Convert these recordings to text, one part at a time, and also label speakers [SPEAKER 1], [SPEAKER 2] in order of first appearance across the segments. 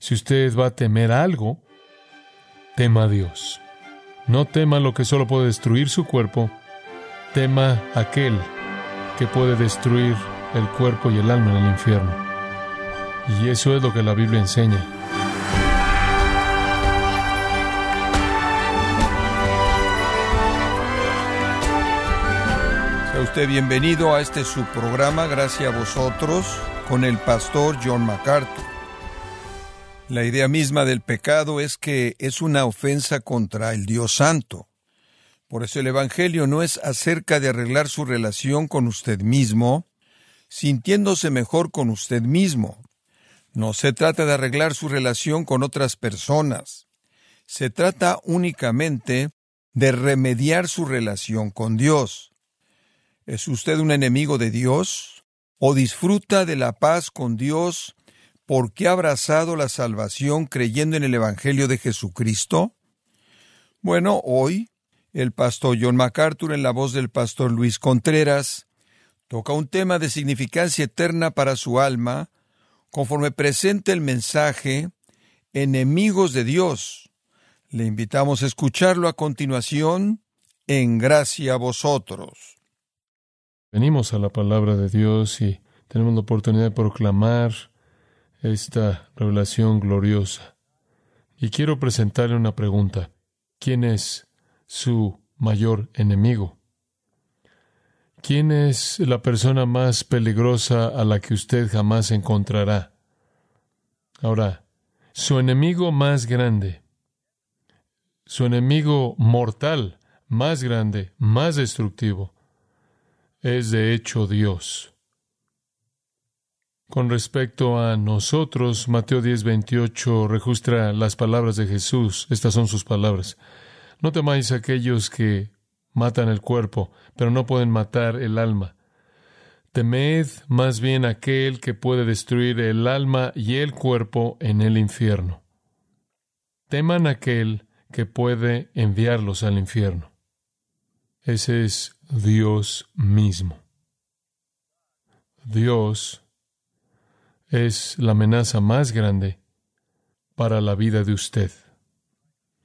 [SPEAKER 1] Si usted va a temer algo, tema a Dios. No tema lo que solo puede destruir su cuerpo, tema aquel que puede destruir el cuerpo y el alma en el infierno. Y eso es lo que la Biblia enseña.
[SPEAKER 2] Sea usted bienvenido a este su programa, gracias a vosotros, con el pastor John MacArthur. La idea misma del pecado es que es una ofensa contra el Dios Santo. Por eso el Evangelio no es acerca de arreglar su relación con usted mismo, sintiéndose mejor con usted mismo. No se trata de arreglar su relación con otras personas. Se trata únicamente de remediar su relación con Dios. ¿Es usted un enemigo de Dios? ¿O disfruta de la paz con Dios ¿por qué ha abrazado la salvación creyendo en el Evangelio de Jesucristo? Bueno, hoy el pastor John MacArthur en la voz del pastor Luis Contreras toca un tema de significancia eterna para su alma, conforme presenta el mensaje Enemigos de Dios. Le invitamos a escucharlo a continuación en gracia a vosotros.
[SPEAKER 1] Venimos a la palabra de Dios y tenemos la oportunidad de proclamar esta revelación gloriosa. Y quiero presentarle una pregunta. ¿Quién es su mayor enemigo? ¿Quién es la persona más peligrosa a la que usted jamás encontrará? Ahora, su enemigo más grande, su enemigo mortal más grande, más destructivo, es de hecho Dios. Con respecto a nosotros, Mateo 10, 28 registra las palabras de Jesús. Estas son sus palabras. No temáis aquellos que matan el cuerpo, pero no pueden matar el alma. Temed más bien aquel que puede destruir el alma y el cuerpo en el infierno. Teman aquel que puede enviarlos al infierno. Ese es Dios mismo. Dios es la amenaza más grande para la vida de usted,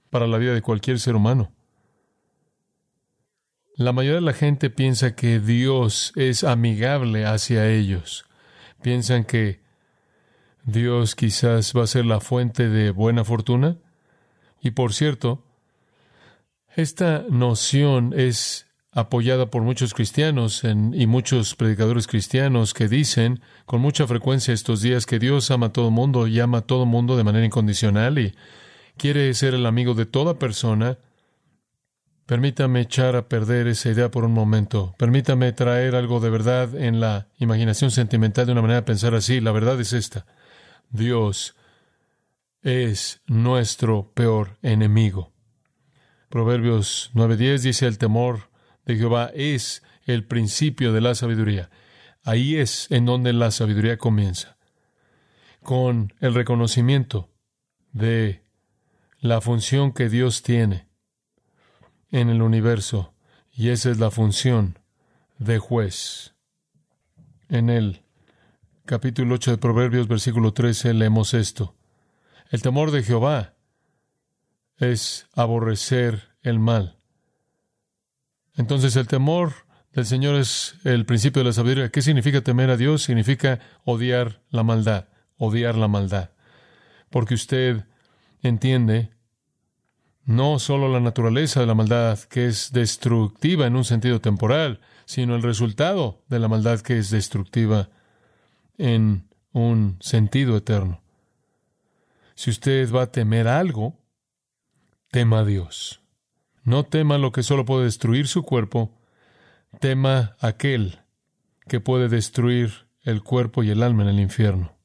[SPEAKER 1] para la vida de cualquier ser humano. La mayoría de la gente piensa que Dios es amigable hacia ellos. Piensan que Dios quizás va a ser la fuente de buena fortuna. Y por cierto, esta noción es apoyada por muchos cristianos y muchos predicadores cristianos que dicen con mucha frecuencia estos días que Dios ama a todo mundo y ama a todo mundo de manera incondicional y quiere ser el amigo de toda persona. Permítame echar a perder esa idea por un momento. Permítame traer algo de verdad en la imaginación sentimental de una manera de pensar así. La verdad es esta. Dios es nuestro peor enemigo. Proverbios 9:10 dice el temor de Jehová es el principio de la sabiduría. Ahí es en donde la sabiduría comienza, con el reconocimiento de la función que Dios tiene en el universo, y esa es la función de juez. En el capítulo 8 de Proverbios, versículo 13, leemos esto. El temor de Jehová es aborrecer el mal entonces el temor del Señor es el principio de la sabiduría. ¿Qué significa temer a Dios? Significa odiar la maldad, odiar la maldad. Porque usted entiende no solo la naturaleza de la maldad, que es destructiva en un sentido temporal, sino el resultado de la maldad que es destructiva en un sentido eterno. Si usted va a temer algo, tema a Dios. No tema lo que solo puede destruir su cuerpo, tema aquel que puede destruir el cuerpo y el alma en el infierno.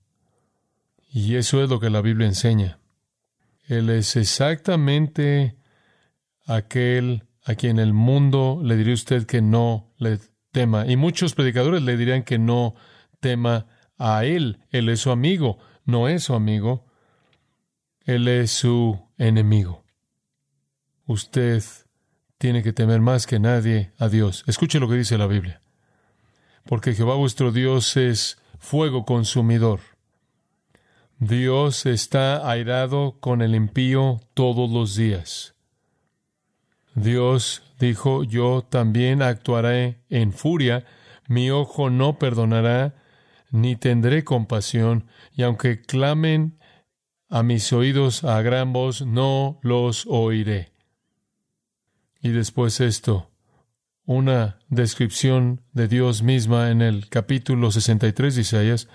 [SPEAKER 1] Y eso es lo que la Biblia enseña. Él es exactamente aquel a quien el mundo le diría usted que no le tema. Y muchos predicadores le dirían que no tema a él. Él es su amigo, no es su amigo. Él es su enemigo usted tiene que temer más que nadie a Dios. Escuche lo que dice la Biblia. Porque Jehová vuestro Dios es fuego consumidor. Dios está airado con el impío todos los días. Dios dijo, yo también actuaré en furia, mi ojo no perdonará, ni tendré compasión, y aunque clamen a mis oídos a gran voz, no los oiré. Y después esto, una descripción de Dios misma en el capítulo 63 de Isaías.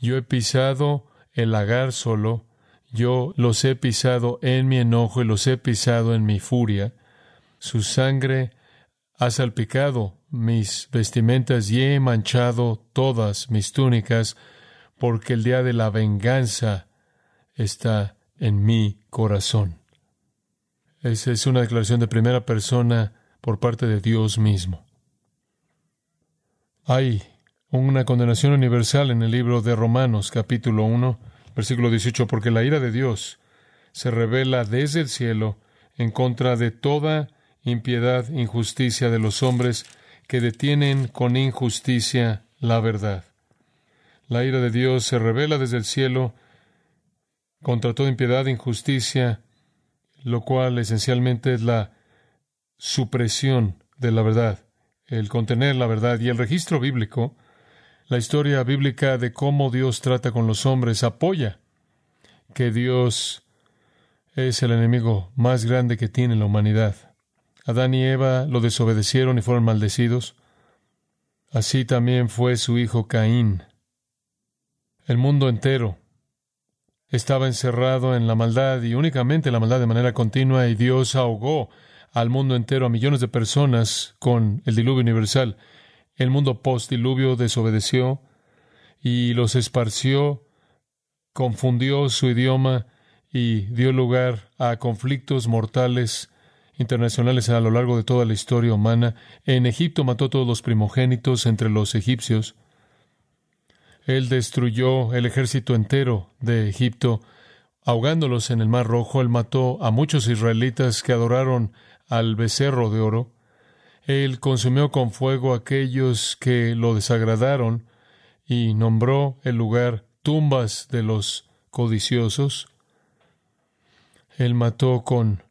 [SPEAKER 1] Yo he pisado el lagar solo, yo los he pisado en mi enojo y los he pisado en mi furia. Su sangre ha salpicado mis vestimentas y he manchado todas mis túnicas, porque el día de la venganza está en mi corazón. Esa es una declaración de primera persona por parte de Dios mismo. Hay una condenación universal en el libro de Romanos capítulo 1, versículo 18, porque la ira de Dios se revela desde el cielo en contra de toda impiedad, injusticia de los hombres que detienen con injusticia la verdad. La ira de Dios se revela desde el cielo contra toda impiedad, injusticia, lo cual esencialmente es la supresión de la verdad, el contener la verdad y el registro bíblico, la historia bíblica de cómo Dios trata con los hombres apoya que Dios es el enemigo más grande que tiene la humanidad. Adán y Eva lo desobedecieron y fueron maldecidos. Así también fue su hijo Caín. El mundo entero estaba encerrado en la maldad y únicamente la maldad de manera continua y Dios ahogó al mundo entero, a millones de personas con el diluvio universal. El mundo post-diluvio desobedeció y los esparció, confundió su idioma y dio lugar a conflictos mortales internacionales a lo largo de toda la historia humana. En Egipto mató todos los primogénitos entre los egipcios. Él destruyó el ejército entero de Egipto, ahogándolos en el Mar Rojo. Él mató a muchos israelitas que adoraron al becerro de oro. Él consumió con fuego a aquellos que lo desagradaron y nombró el lugar tumbas de los codiciosos. Él mató con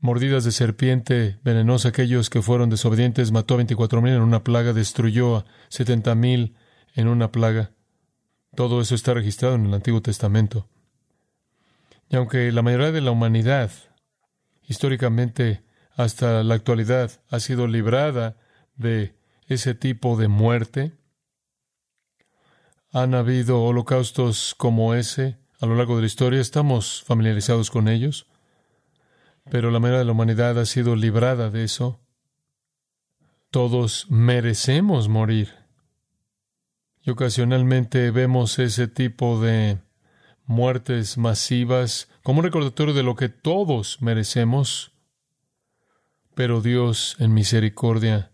[SPEAKER 1] mordidas de serpiente venenosa aquellos que fueron desobedientes, mató a veinticuatro mil en una plaga, destruyó a setenta mil en una plaga. Todo eso está registrado en el Antiguo Testamento. Y aunque la mayoría de la humanidad históricamente hasta la actualidad ha sido librada de ese tipo de muerte. Han habido holocaustos como ese a lo largo de la historia, estamos familiarizados con ellos, pero la mayoría de la humanidad ha sido librada de eso. Todos merecemos morir. Y ocasionalmente vemos ese tipo de muertes masivas como un recordatorio de lo que todos merecemos pero Dios, en misericordia,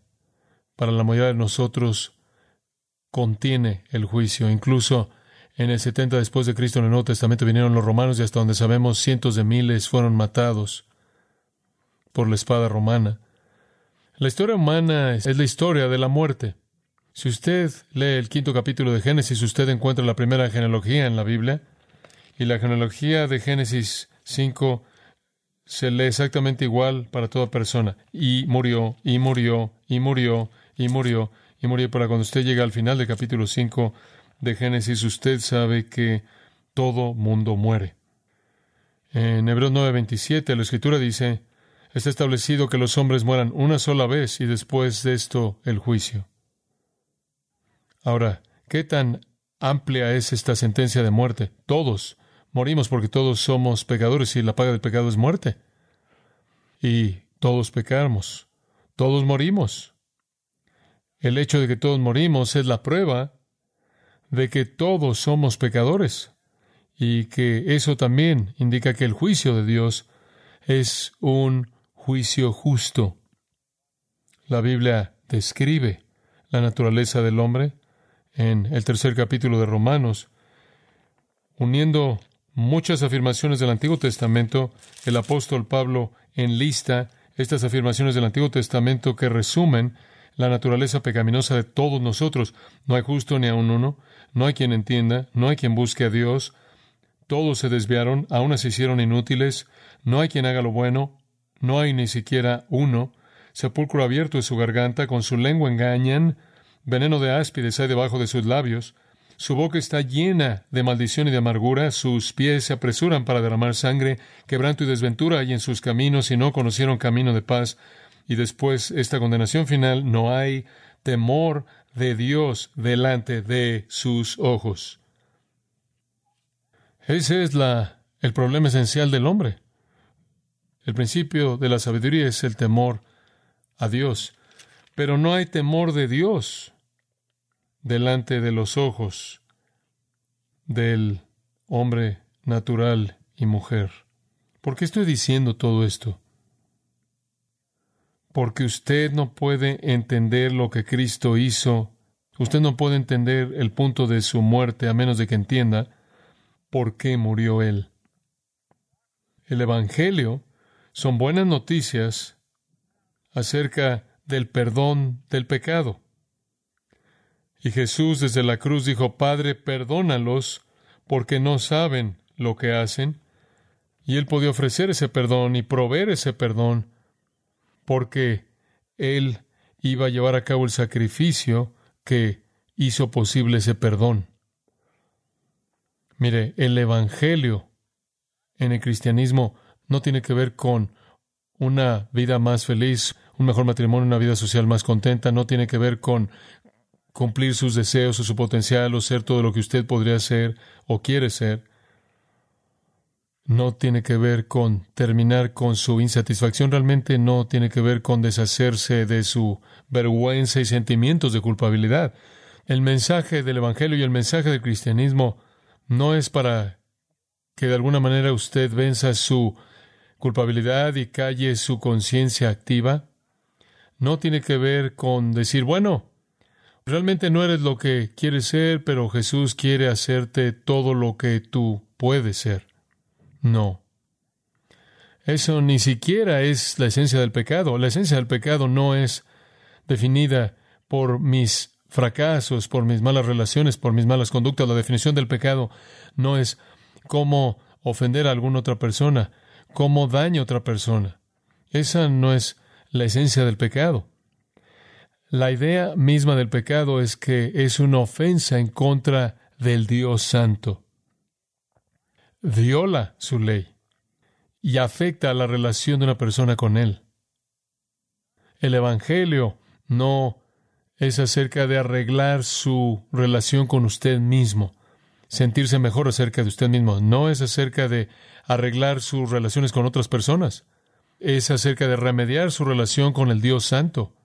[SPEAKER 1] para la mayoría de nosotros, contiene el juicio. Incluso en el 70 después de Cristo en el Nuevo Testamento vinieron los romanos y hasta donde sabemos cientos de miles fueron matados por la espada romana. La historia humana es la historia de la muerte. Si usted lee el quinto capítulo de Génesis, usted encuentra la primera genealogía en la Biblia. Y la genealogía de Génesis 5 se lee exactamente igual para toda persona. Y murió, y murió, y murió, y murió, y murió. Para cuando usted llega al final del capítulo 5 de Génesis, usted sabe que todo mundo muere. En Hebreos 9:27 la escritura dice, está establecido que los hombres mueran una sola vez y después de esto el juicio. Ahora, ¿qué tan amplia es esta sentencia de muerte? Todos Morimos porque todos somos pecadores y la paga del pecado es muerte. Y todos pecamos, todos morimos. El hecho de que todos morimos es la prueba de que todos somos pecadores y que eso también indica que el juicio de Dios es un juicio justo. La Biblia describe la naturaleza del hombre en el tercer capítulo de Romanos, uniendo muchas afirmaciones del Antiguo Testamento, el apóstol Pablo enlista estas afirmaciones del Antiguo Testamento que resumen la naturaleza pecaminosa de todos nosotros. No hay justo ni a un uno, no hay quien entienda, no hay quien busque a Dios, Todos se desviaron, aún se hicieron inútiles. No hay quien haga lo bueno, no hay ni siquiera uno. Sepulcro abierto es su garganta, con su lengua engañan. Veneno de áspides hay debajo de sus labios. Su boca está llena de maldición y de amargura, sus pies se apresuran para derramar sangre, quebranto y desventura hay en sus caminos y no conocieron camino de paz. Y después esta condenación final, no hay temor de Dios delante de sus ojos. Ese es la, el problema esencial del hombre. El principio de la sabiduría es el temor a Dios, pero no hay temor de Dios delante de los ojos del hombre natural y mujer. ¿Por qué estoy diciendo todo esto? Porque usted no puede entender lo que Cristo hizo, usted no puede entender el punto de su muerte a menos de que entienda por qué murió Él. El Evangelio son buenas noticias acerca del perdón del pecado. Y Jesús desde la cruz dijo, Padre, perdónalos porque no saben lo que hacen. Y Él podía ofrecer ese perdón y proveer ese perdón porque Él iba a llevar a cabo el sacrificio que hizo posible ese perdón. Mire, el Evangelio en el cristianismo no tiene que ver con una vida más feliz, un mejor matrimonio, una vida social más contenta, no tiene que ver con cumplir sus deseos o su potencial o ser todo lo que usted podría ser o quiere ser. No tiene que ver con terminar con su insatisfacción, realmente no tiene que ver con deshacerse de su vergüenza y sentimientos de culpabilidad. El mensaje del Evangelio y el mensaje del cristianismo no es para que de alguna manera usted venza su culpabilidad y calle su conciencia activa. No tiene que ver con decir, bueno, realmente no eres lo que quieres ser, pero Jesús quiere hacerte todo lo que tú puedes ser. No. Eso ni siquiera es la esencia del pecado. La esencia del pecado no es definida por mis fracasos, por mis malas relaciones, por mis malas conductas. La definición del pecado no es cómo ofender a alguna otra persona, cómo daño a otra persona. Esa no es la esencia del pecado. La idea misma del pecado es que es una ofensa en contra del Dios Santo. Viola su ley y afecta a la relación de una persona con Él. El Evangelio no es acerca de arreglar su relación con usted mismo, sentirse mejor acerca de usted mismo. No es acerca de arreglar sus relaciones con otras personas. Es acerca de remediar su relación con el Dios Santo.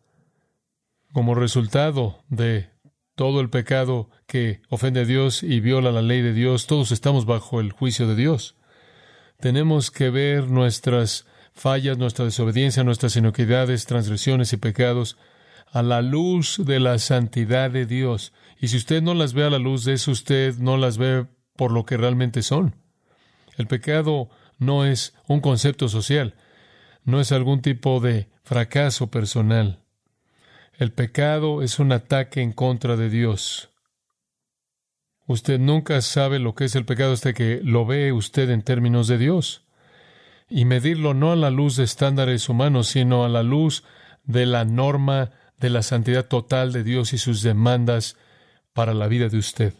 [SPEAKER 1] Como resultado de todo el pecado que ofende a Dios y viola la ley de Dios, todos estamos bajo el juicio de Dios. Tenemos que ver nuestras fallas, nuestra desobediencia, nuestras inoquidades, transgresiones y pecados a la luz de la santidad de Dios. Y si usted no las ve a la luz de eso, usted no las ve por lo que realmente son. El pecado no es un concepto social, no es algún tipo de fracaso personal. El pecado es un ataque en contra de Dios. Usted nunca sabe lo que es el pecado hasta que lo ve usted en términos de Dios. Y medirlo no a la luz de estándares humanos, sino a la luz de la norma de la santidad total de Dios y sus demandas para la vida de usted.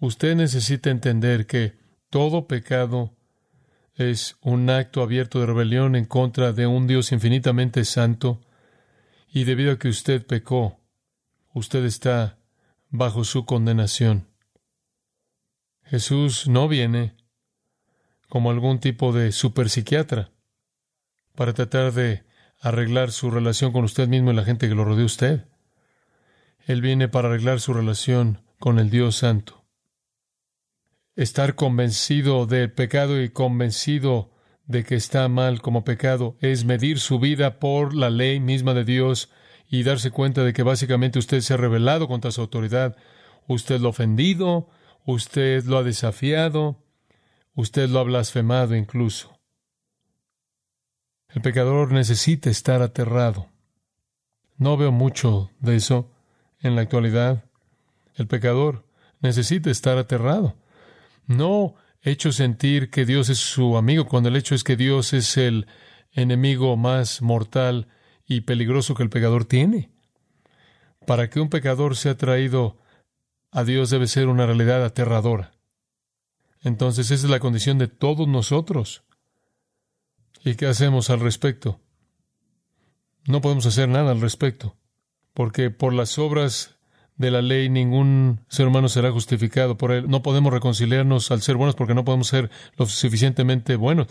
[SPEAKER 1] Usted necesita entender que todo pecado es un acto abierto de rebelión en contra de un Dios infinitamente santo, y debido a que usted pecó, usted está bajo su condenación. Jesús no viene como algún tipo de superpsiquiatra para tratar de arreglar su relación con usted mismo y la gente que lo rodea usted. Él viene para arreglar su relación con el Dios Santo. Estar convencido del pecado y convencido de que está mal como pecado es medir su vida por la ley misma de Dios y darse cuenta de que básicamente usted se ha rebelado contra su autoridad, usted lo ha ofendido, usted lo ha desafiado, usted lo ha blasfemado incluso. El pecador necesita estar aterrado. No veo mucho de eso en la actualidad. El pecador necesita estar aterrado. No hecho sentir que Dios es su amigo, cuando el hecho es que Dios es el enemigo más mortal y peligroso que el pecador tiene. Para que un pecador sea traído a Dios debe ser una realidad aterradora. Entonces esa es la condición de todos nosotros. ¿Y qué hacemos al respecto? No podemos hacer nada al respecto, porque por las obras de la ley ningún ser humano será justificado por él. No podemos reconciliarnos al ser buenos porque no podemos ser lo suficientemente buenos.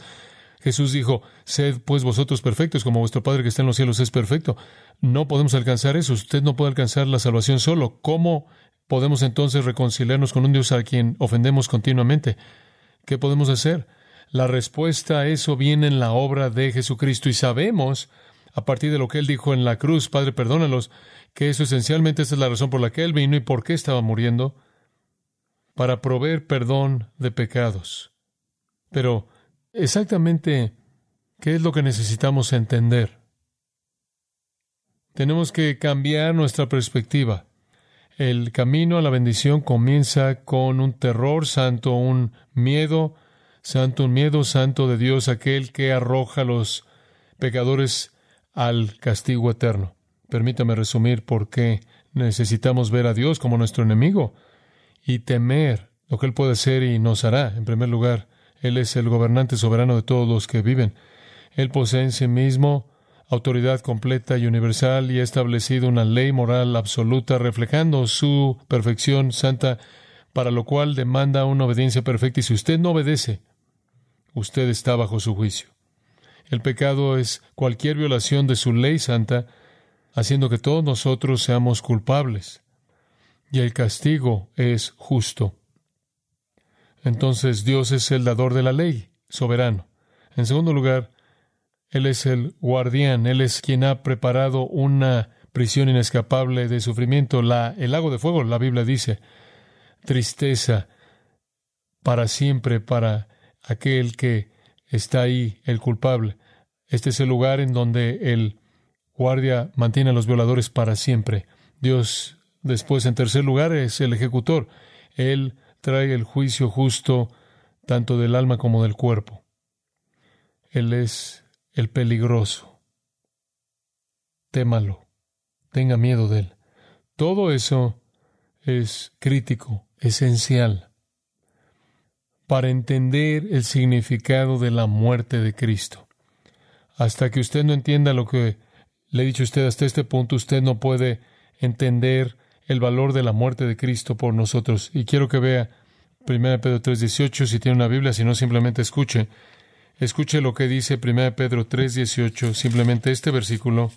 [SPEAKER 1] Jesús dijo, sed pues vosotros perfectos como vuestro Padre que está en los cielos es perfecto. No podemos alcanzar eso. Usted no puede alcanzar la salvación solo. ¿Cómo podemos entonces reconciliarnos con un Dios a quien ofendemos continuamente? ¿Qué podemos hacer? La respuesta a eso viene en la obra de Jesucristo y sabemos, a partir de lo que Él dijo en la cruz, Padre, perdónalos, que eso esencialmente esa es la razón por la que Él vino y por qué estaba muriendo, para proveer perdón de pecados. Pero, exactamente, ¿qué es lo que necesitamos entender? Tenemos que cambiar nuestra perspectiva. El camino a la bendición comienza con un terror santo, un miedo santo, un miedo santo de Dios, aquel que arroja a los pecadores al castigo eterno. Permítame resumir por qué necesitamos ver a Dios como nuestro enemigo y temer lo que Él puede hacer y nos hará. En primer lugar, Él es el gobernante soberano de todos los que viven. Él posee en sí mismo autoridad completa y universal y ha establecido una ley moral absoluta reflejando su perfección santa, para lo cual demanda una obediencia perfecta y si usted no obedece, usted está bajo su juicio. El pecado es cualquier violación de su ley santa, haciendo que todos nosotros seamos culpables. Y el castigo es justo. Entonces Dios es el dador de la ley, soberano. En segundo lugar, Él es el guardián, Él es quien ha preparado una prisión inescapable de sufrimiento. La, el lago de fuego, la Biblia dice, tristeza para siempre para aquel que está ahí, el culpable. Este es el lugar en donde el guardia mantiene a los violadores para siempre. Dios, después, en tercer lugar, es el ejecutor. Él trae el juicio justo tanto del alma como del cuerpo. Él es el peligroso. Témalo. Tenga miedo de él. Todo eso es crítico, esencial para entender el significado de la muerte de Cristo. Hasta que usted no entienda lo que le he dicho a usted hasta este punto, usted no puede entender el valor de la muerte de Cristo por nosotros. Y quiero que vea 1 Pedro 3:18 si tiene una Biblia, si no simplemente escuche. Escuche lo que dice 1 Pedro 3:18, simplemente este versículo.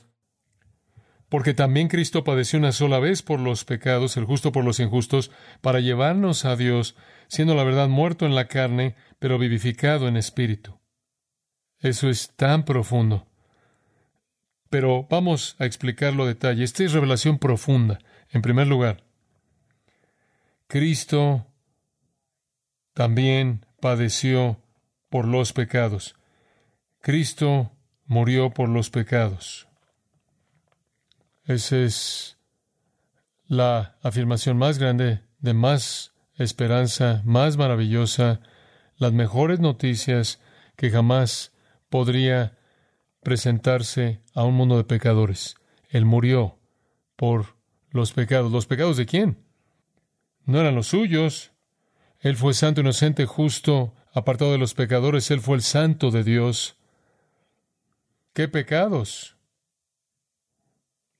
[SPEAKER 1] Porque también Cristo padeció una sola vez por los pecados, el justo por los injustos, para llevarnos a Dios siendo la verdad muerto en la carne, pero vivificado en espíritu. Eso es tan profundo. Pero vamos a explicarlo a detalle. Esta es revelación profunda. En primer lugar, Cristo también padeció por los pecados. Cristo murió por los pecados. Esa es la afirmación más grande, de más esperanza más maravillosa, las mejores noticias que jamás podría presentarse a un mundo de pecadores. Él murió por los pecados. ¿Los pecados de quién? No eran los suyos. Él fue santo, inocente, justo, apartado de los pecadores. Él fue el santo de Dios. ¿Qué pecados?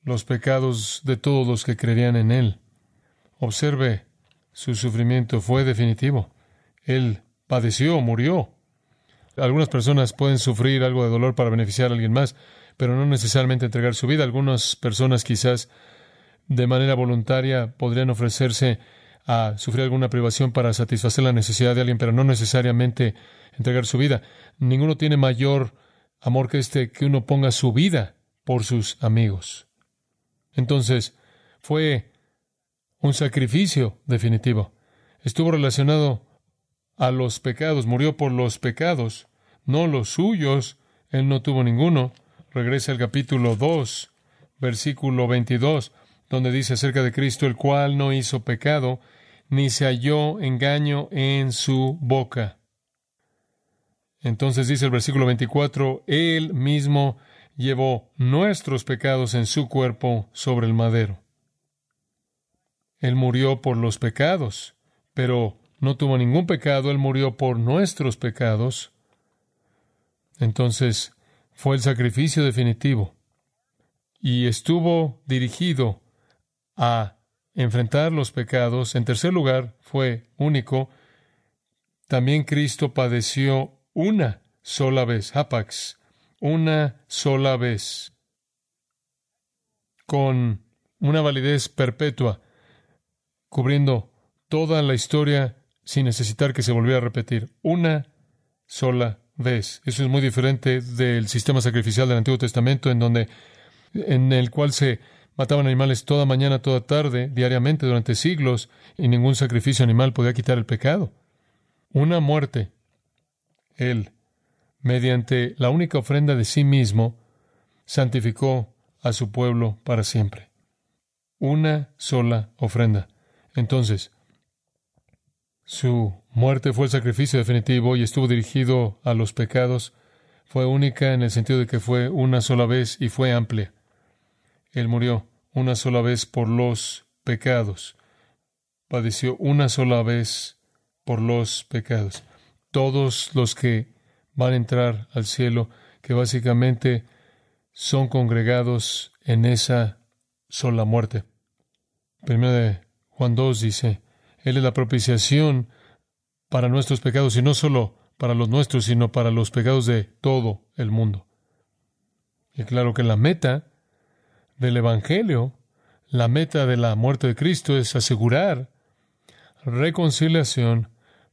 [SPEAKER 1] Los pecados de todos los que creían en Él. Observe su sufrimiento fue definitivo. Él padeció, murió. Algunas personas pueden sufrir algo de dolor para beneficiar a alguien más, pero no necesariamente entregar su vida. Algunas personas quizás de manera voluntaria podrían ofrecerse a sufrir alguna privación para satisfacer la necesidad de alguien, pero no necesariamente entregar su vida. Ninguno tiene mayor amor que este que uno ponga su vida por sus amigos. Entonces, fue un sacrificio definitivo. Estuvo relacionado a los pecados, murió por los pecados, no los suyos, él no tuvo ninguno. Regresa al capítulo 2, versículo 22, donde dice acerca de Cristo, el cual no hizo pecado, ni se halló engaño en su boca. Entonces dice el versículo 24, Él mismo llevó nuestros pecados en su cuerpo sobre el madero. Él murió por los pecados, pero no tuvo ningún pecado, Él murió por nuestros pecados. Entonces fue el sacrificio definitivo y estuvo dirigido a enfrentar los pecados. En tercer lugar, fue único. También Cristo padeció una sola vez, hapax, una sola vez, con una validez perpetua, cubriendo toda la historia sin necesitar que se volviera a repetir. Una sola vez. Eso es muy diferente del sistema sacrificial del Antiguo Testamento, en donde en el cual se mataban animales toda mañana, toda tarde, diariamente, durante siglos, y ningún sacrificio animal podía quitar el pecado. Una muerte. Él, mediante la única ofrenda de sí mismo, santificó a su pueblo para siempre. Una sola ofrenda. Entonces, su muerte fue el sacrificio definitivo y estuvo dirigido a los pecados. Fue única en el sentido de que fue una sola vez y fue amplia. Él murió una sola vez por los pecados. Padeció una sola vez por los pecados. Todos los que van a entrar al cielo, que básicamente son congregados en esa sola muerte. Primero de Juan 2 dice, Él es la propiciación para nuestros pecados, y no solo para los nuestros, sino para los pecados de todo el mundo. Y claro que la meta del Evangelio, la meta de la muerte de Cristo es asegurar reconciliación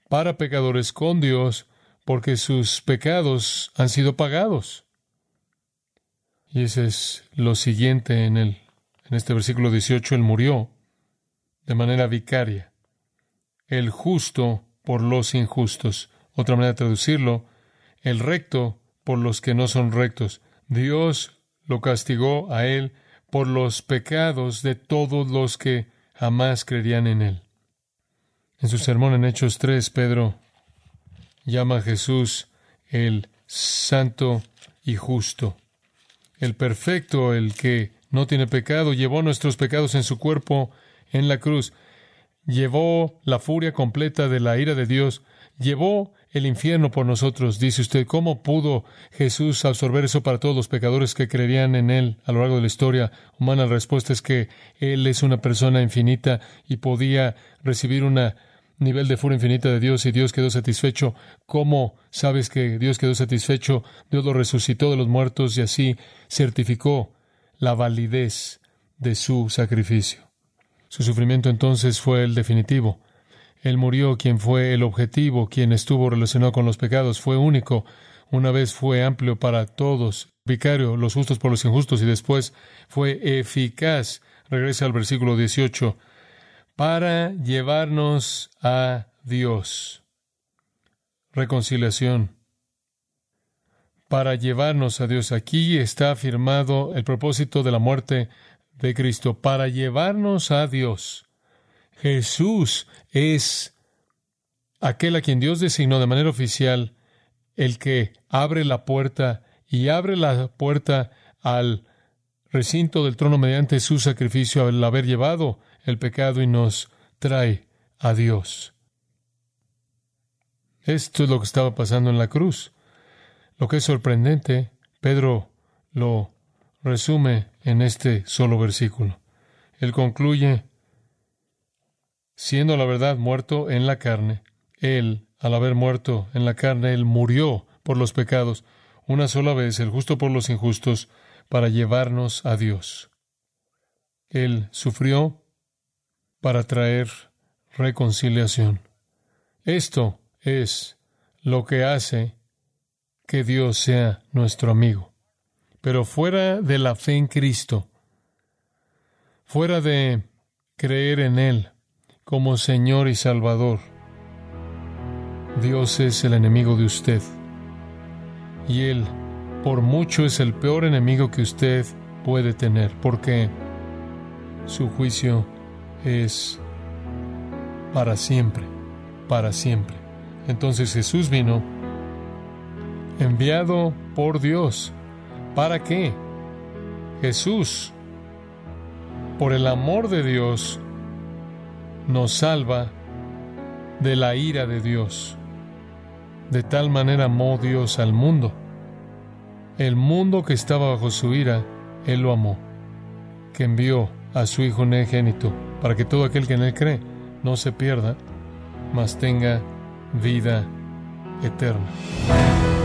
[SPEAKER 1] para pecadores con Dios porque sus pecados han sido pagados. Y ese es lo siguiente en, el, en este versículo 18, Él murió de manera vicaria, el justo por los injustos. Otra manera de traducirlo, el recto por los que no son rectos. Dios lo castigó a Él por los pecados de todos los que jamás creerían en Él. En su sermón en Hechos 3, Pedro llama a Jesús el santo y justo, el perfecto, el que no tiene pecado, llevó nuestros pecados en su cuerpo en la cruz, llevó la furia completa de la ira de Dios, llevó el infierno por nosotros. Dice usted, ¿cómo pudo Jesús absorber eso para todos los pecadores que creerían en Él a lo largo de la historia humana? La respuesta es que Él es una persona infinita y podía recibir un nivel de furia infinita de Dios y Dios quedó satisfecho. ¿Cómo sabes que Dios quedó satisfecho? Dios lo resucitó de los muertos y así certificó la validez de su sacrificio. Su sufrimiento entonces fue el definitivo. Él murió quien fue el objetivo, quien estuvo relacionado con los pecados, fue único. Una vez fue amplio para todos, vicario, los justos por los injustos, y después fue eficaz. Regresa al versículo 18, para llevarnos a Dios. Reconciliación. Para llevarnos a Dios. Aquí está afirmado el propósito de la muerte de Cristo, para llevarnos a Dios. Jesús es aquel a quien Dios designó de manera oficial el que abre la puerta y abre la puerta al recinto del trono mediante su sacrificio al haber llevado el pecado y nos trae a Dios. Esto es lo que estaba pasando en la cruz. Lo que es sorprendente, Pedro lo resume en este solo versículo. Él concluye siendo la verdad muerto en la carne, Él, al haber muerto en la carne, Él murió por los pecados, una sola vez, el justo por los injustos, para llevarnos a Dios. Él sufrió para traer reconciliación. Esto es lo que hace que Dios sea nuestro amigo. Pero fuera de la fe en Cristo, fuera de creer en Él, como Señor y Salvador. Dios es el enemigo de usted. Y Él, por mucho, es el peor enemigo que usted puede tener, porque su juicio es para siempre, para siempre. Entonces Jesús vino enviado por Dios. ¿Para qué? Jesús, por el amor de Dios, nos salva de la ira de Dios. De tal manera amó Dios al mundo. El mundo que estaba bajo su ira, Él lo amó, que envió a su Hijo unigénito, para que todo aquel que en Él cree no se pierda, mas tenga vida eterna.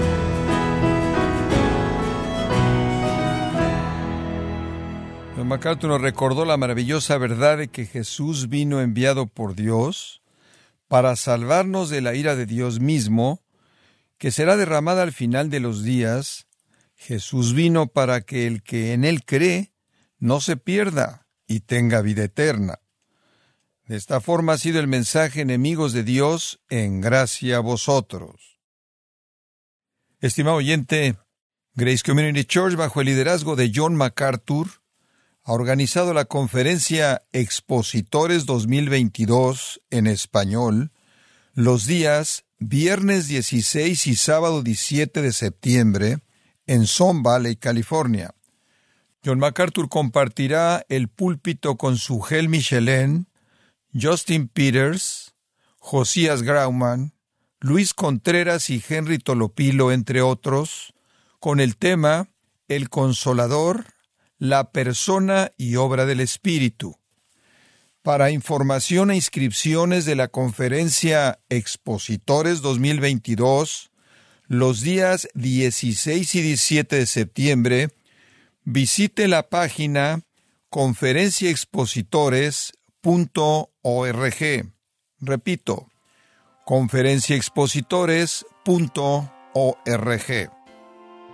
[SPEAKER 2] Don MacArthur nos recordó la maravillosa verdad de que Jesús vino enviado por Dios para salvarnos de la ira de Dios mismo, que será derramada al final de los días. Jesús vino para que el que en él cree no se pierda y tenga vida eterna. De esta forma ha sido el mensaje enemigos de Dios en gracia a vosotros. Estimado oyente, Grace Community Church, bajo el liderazgo de John MacArthur, ha organizado la conferencia Expositores 2022 en español los días viernes 16 y sábado 17 de septiembre en Son Valley, California. John MacArthur compartirá el púlpito con su gel Michelin, Justin Peters, Josías Grauman, Luis Contreras y Henry Tolopilo, entre otros, con el tema El Consolador, la persona y obra del Espíritu. Para información e inscripciones de la conferencia Expositores 2022, los días 16 y 17 de septiembre, visite la página conferenciaexpositores.org. Repito, conferenciaexpositores.org.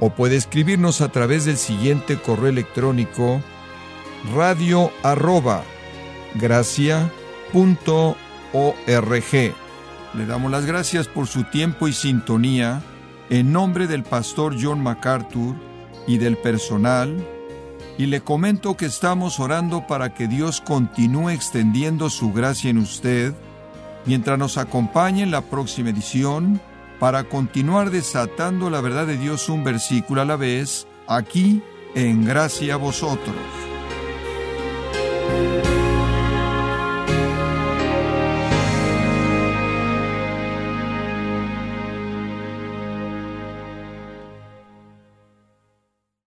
[SPEAKER 2] o puede escribirnos a través del siguiente correo electrónico radio arroba gracia punto org. Le damos las gracias por su tiempo y sintonía en nombre del pastor John MacArthur y del personal y le comento que estamos orando para que Dios continúe extendiendo su gracia en usted mientras nos acompañe en la próxima edición para continuar desatando la verdad de Dios un versículo a la vez, aquí en gracia a vosotros.